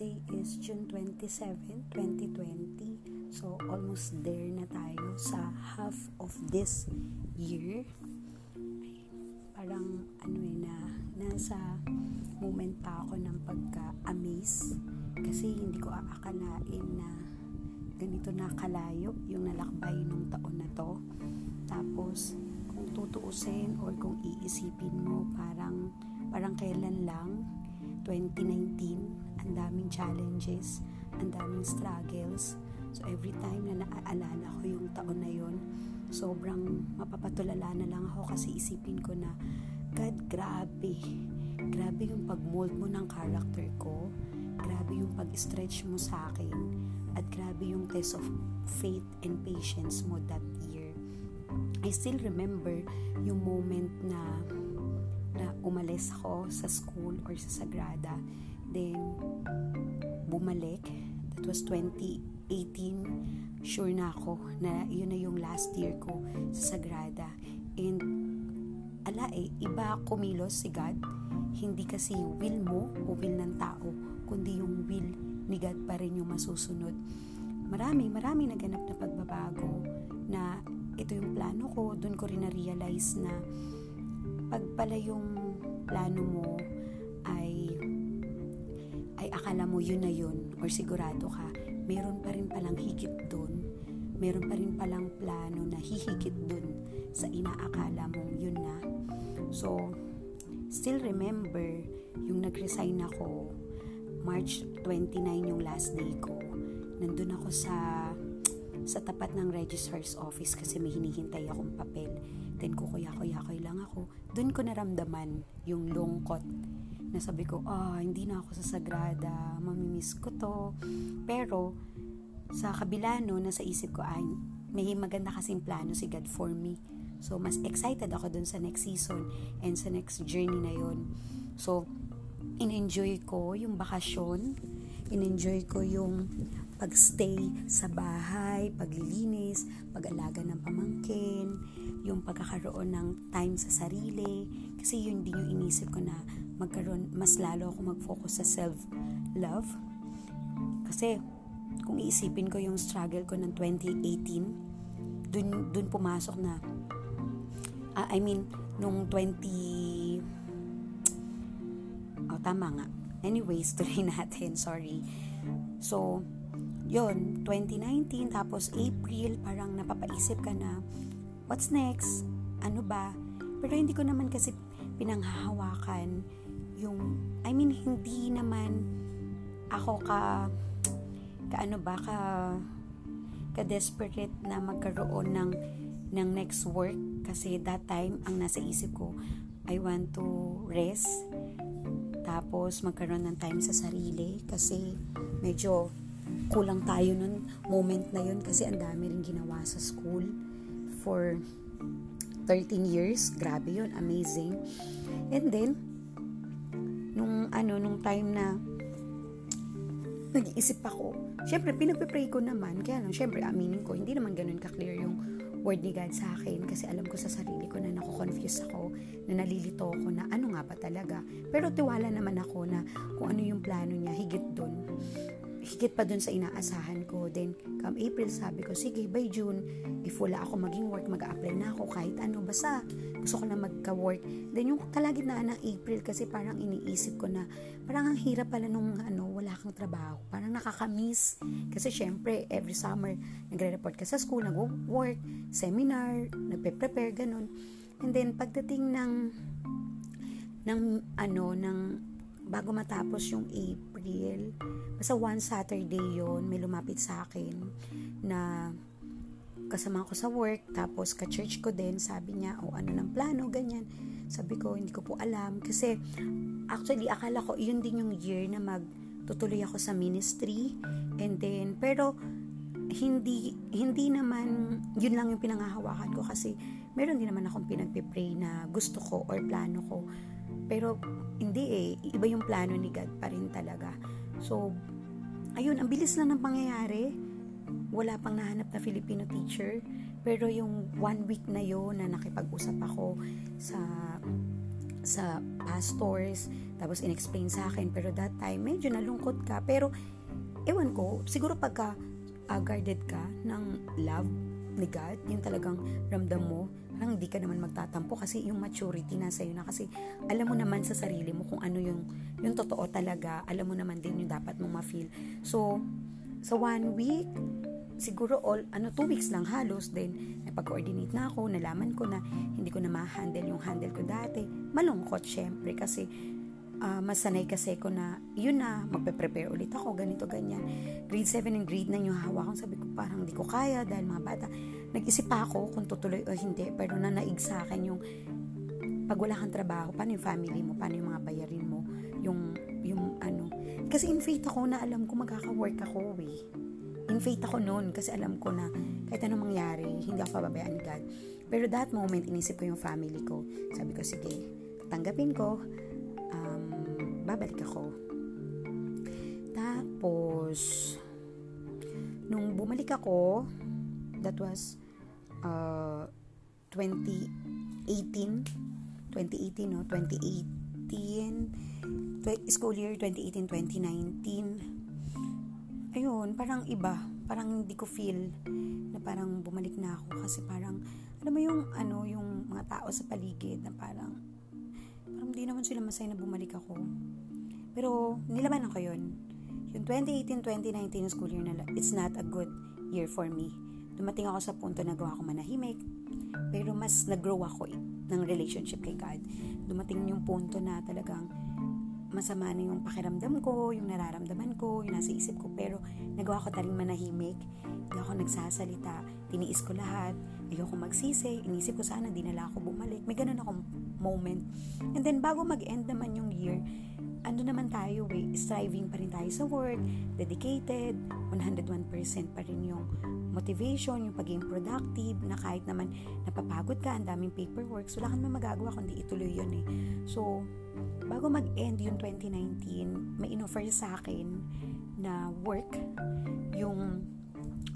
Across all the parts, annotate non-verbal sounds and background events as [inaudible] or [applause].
Today is June 27, 2020. So, almost there na tayo sa half of this year. Parang, ano eh, na, nasa moment pa ako ng pagka-amaze. Kasi hindi ko aakalain na ganito na kalayo yung nalakbay nung taon na to. Tapos, kung tutuusin or kung iisipin mo, parang, parang kailan lang, 2019, ang daming challenges, ang daming struggles. So every time na naaalala ko yung taon na yon, sobrang mapapatulala na lang ako kasi isipin ko na, God, grabe. Grabe yung pag-mold mo ng character ko. Grabe yung pag-stretch mo sa akin. At grabe yung test of faith and patience mo that year. I still remember yung moment na na umalis ako sa school or sa Sagrada Then, bumalik. That was 2018. Sure na ako na yun na yung last year ko sa Sagrada. And, ala eh, iba kumilos si God. Hindi kasi will mo o will ng tao, kundi yung will ni God pa rin yung masusunod. Marami, marami naganap na pagbabago na ito yung plano ko. Doon ko rin na-realize na pag pala yung plano mo akala mo yun na yun or sigurado ka, meron pa rin palang higit dun, meron pa rin palang plano na hihigit dun sa inaakala mong yun na. So, still remember yung nag-resign ako March 29 yung last day ko. Nandun ako sa sa tapat ng registrar's office kasi may hinihintay akong papel. Then kukuya-kuya-kuya lang ako. Doon ko naramdaman yung lungkot na sabi ko, ah, hindi na ako sa Sagrada, mamimiss ko to. Pero, sa kabila no, nasa isip ko, ay, may maganda kasing plano si God for me. So, mas excited ako dun sa next season and sa next journey na yon So, in-enjoy ko yung bakasyon, in-enjoy ko yung pagstay sa bahay, paglilinis, pag-alaga ng pamangkin, yung pagkakaroon ng time sa sarili. Kasi yun din yung inisip ko na magkaroon, mas lalo ako mag-focus sa self-love. Kasi, kung iisipin ko yung struggle ko ng 2018, dun, dun pumasok na, uh, I mean, nung 20, oh, tama nga. Anyways, [laughs] tuloy natin, sorry. So, yon 2019, tapos April, parang napapaisip ka na, what's next? Ano ba? Pero hindi ko naman kasi pinanghahawakan yung, I mean, hindi naman ako ka, ka ano ba, ka, ka desperate na magkaroon ng, ng next work. Kasi that time, ang nasa isip ko, I want to rest, tapos magkaroon ng time sa sarili. Kasi medyo kulang tayo nun moment na yun. Kasi ang dami rin ginawa sa school for 13 years. Grabe yun, amazing. And then, nung ano, nung time na nag-iisip ako, syempre, pinagpe-pray ko naman, kaya lang, syempre, aminin ko, hindi naman ganun ka-clear yung word ni God sa akin kasi alam ko sa sarili ko na nako-confuse ako, na nalilito ako na ano nga ba talaga. Pero tiwala naman ako na kung ano yung plano niya, higit doon higit pa dun sa inaasahan ko. Then, come April, sabi ko, sige, by June, if wala ako maging work, mag-apply na ako kahit ano. Basta, gusto ko na magka-work. Then, yung kalagitnaan ng April, kasi parang iniisip ko na, parang ang hirap pala nung ano, wala kang trabaho. Parang nakakamiss. Kasi, syempre, every summer, nagre-report ka sa school, nag-work, seminar, nagpe-prepare, ganun. And then, pagdating ng ng ano ng bago matapos yung April, basta one Saturday yon may lumapit sa akin na kasama ko sa work, tapos ka-church ko din, sabi niya, o oh, ano ng plano, ganyan. Sabi ko, hindi ko po alam. Kasi, actually, akala ko, yun din yung year na magtutuloy ako sa ministry. And then, pero, hindi, hindi naman, yun lang yung pinangahawakan ko kasi, meron din naman akong pinagpipray na gusto ko or plano ko pero hindi eh, iba yung plano ni God pa rin talaga. So, ayun, ang bilis lang ng pangyayari. Wala pang nahanap na Filipino teacher. Pero yung one week na yon na nakipag-usap ako sa sa pastors, tapos inexplain sa akin, pero that time, medyo nalungkot ka, pero, ewan ko, siguro pagka uh, guarded ka ng love ni God, yung talagang ramdam mo, parang hindi ka naman magtatampo kasi yung maturity nasa iyo na kasi alam mo naman sa sarili mo kung ano yung yung totoo talaga, alam mo naman din yung dapat mong ma-feel. So, sa one week, siguro all, ano, two weeks lang halos, then napag-coordinate na ako, nalaman ko na hindi ko na ma-handle yung handle ko dati. Malungkot, syempre, kasi uh, masanay kasi ko na, yun na, magpe-prepare ulit ako, ganito, ganyan. Grade 7 and grade 9 yung hawak ko, sabi ko parang hindi ko kaya dahil mga bata. Nag-isip pa ako kung tutuloy o hindi, pero nanaig sa akin yung pag wala kang trabaho, paano yung family mo, paano yung mga bayarin mo, yung, yung ano. Kasi in faith ako na alam ko magkaka-work ako eh in faith ako noon kasi alam ko na kahit anong mangyari, hindi ako pababayaan ni God. Pero that moment, inisip ko yung family ko. Sabi ko, sige, tanggapin ko, babalik ako. Tapos, nung bumalik ako, that was uh, 2018, 2018, no? 2018, school year 2018-2019, ayun, parang iba. Parang hindi ko feel na parang bumalik na ako kasi parang, alam mo yung, ano, yung mga tao sa paligid na parang, hindi naman sila masaya na bumalik ako. Pero, nilaban ako yun. Yung 2018-2019 school year na, it's not a good year for me. Dumating ako sa punto na gawa ko manahimik, pero mas nag-grow ako eh, ng relationship kay God. Dumating yung punto na talagang masama na yung pakiramdam ko, yung nararamdaman ko, yung nasa isip ko, pero nagawa ko taring manahimik, hindi ako nagsasalita, tiniis ko lahat, ayoko magsisi, inisip ko sana dinala ako bumalik, may ganun akong moment. And then bago mag-end naman yung year, ano naman tayo eh, striving pa rin tayo sa work, dedicated, 101% pa rin yung motivation, yung pagiging productive, na kahit naman napapagod ka, ang daming paperwork, wala kang naman magagawa kundi ituloy yun eh. So, bago mag-end yung 2019, may inoffer sa akin na work, yung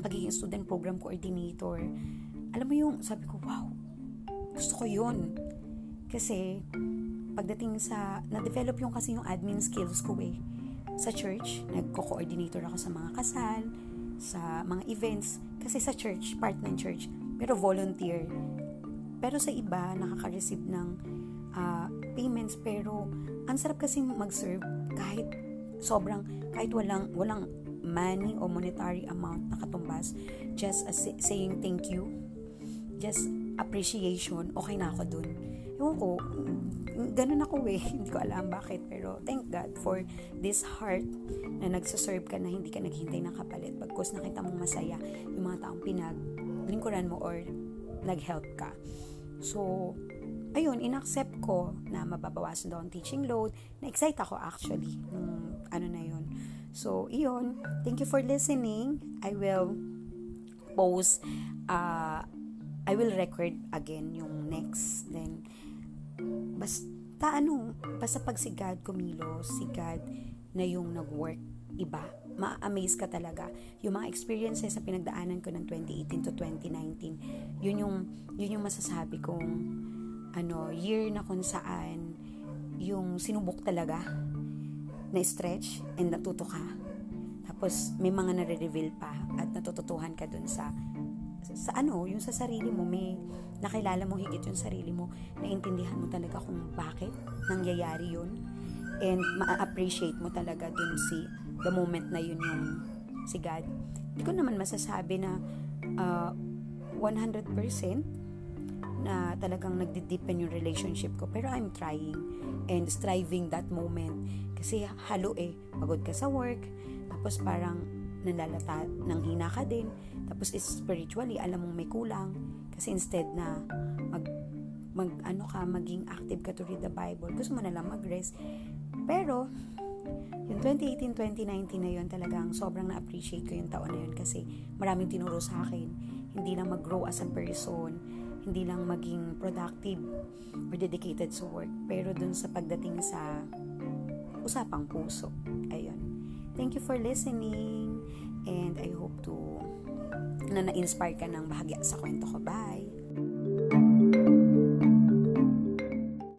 pagiging student program coordinator. Alam mo yung, sabi ko, wow, gusto ko yun. Kasi, pagdating sa, na-develop yung kasi yung admin skills ko eh. Sa church, nagko-coordinator ako sa mga kasal, sa mga events. Kasi sa church, part ng church, pero volunteer. Pero sa iba, nakaka-receive ng uh, payments, pero ang sarap kasi mag-serve kahit sobrang, kahit walang, walang money o monetary amount na katumbas, just a saying thank you, just appreciation, okay na ako dun. Ewan ko, ganun ako eh. [laughs] Hindi ko alam bakit. Pero thank God for this heart na nagsaserve ka na hindi ka naghintay ng kapalit. Pagkos nakita mong masaya yung mga taong pinaglingkuran mo or nag-help ka. So, ayun, inaccept ko na mababawasan daw ang teaching load. Na-excite ako actually nung ano na yun. So, iyon. Thank you for listening. I will post uh, I will record again yung next. Then, basta ano, basta pag si God kumilo, si God na yung nag-work iba, ma-amaze ka talaga. Yung mga experiences sa pinagdaanan ko ng 2018 to 2019, yun yung, yun yung masasabi kong ano, year na kung saan yung sinubok talaga na stretch and natuto ka. Tapos may mga nare-reveal pa at natututuhan ka dun sa sa ano, yung sa sarili mo, may nakilala mo higit yung sarili mo, naintindihan mo talaga kung bakit nangyayari yun, and ma-appreciate mo talaga dun si, the moment na yun yung si God. Hindi ko naman masasabi na uh, 100% na talagang nagdi-deepen yung relationship ko. Pero I'm trying and striving that moment. Kasi halo eh, pagod ka sa work, tapos parang nalalata ng hina ka din, tapos spiritually, alam mong may kulang. Kasi instead na mag, mag ano ka, maging active ka to read the Bible, gusto mo na lang mag-rest. Pero, yung 2018-2019 na yun, talagang sobrang na-appreciate ko yung taon na yun kasi maraming tinuro sa akin. Hindi lang mag-grow as a person, hindi lang maging productive or dedicated sa work, pero dun sa pagdating sa usapang puso. Ayun. Thank you for listening and I hope to na na-inspire ka ng bahagya sa kwento ko. Bye!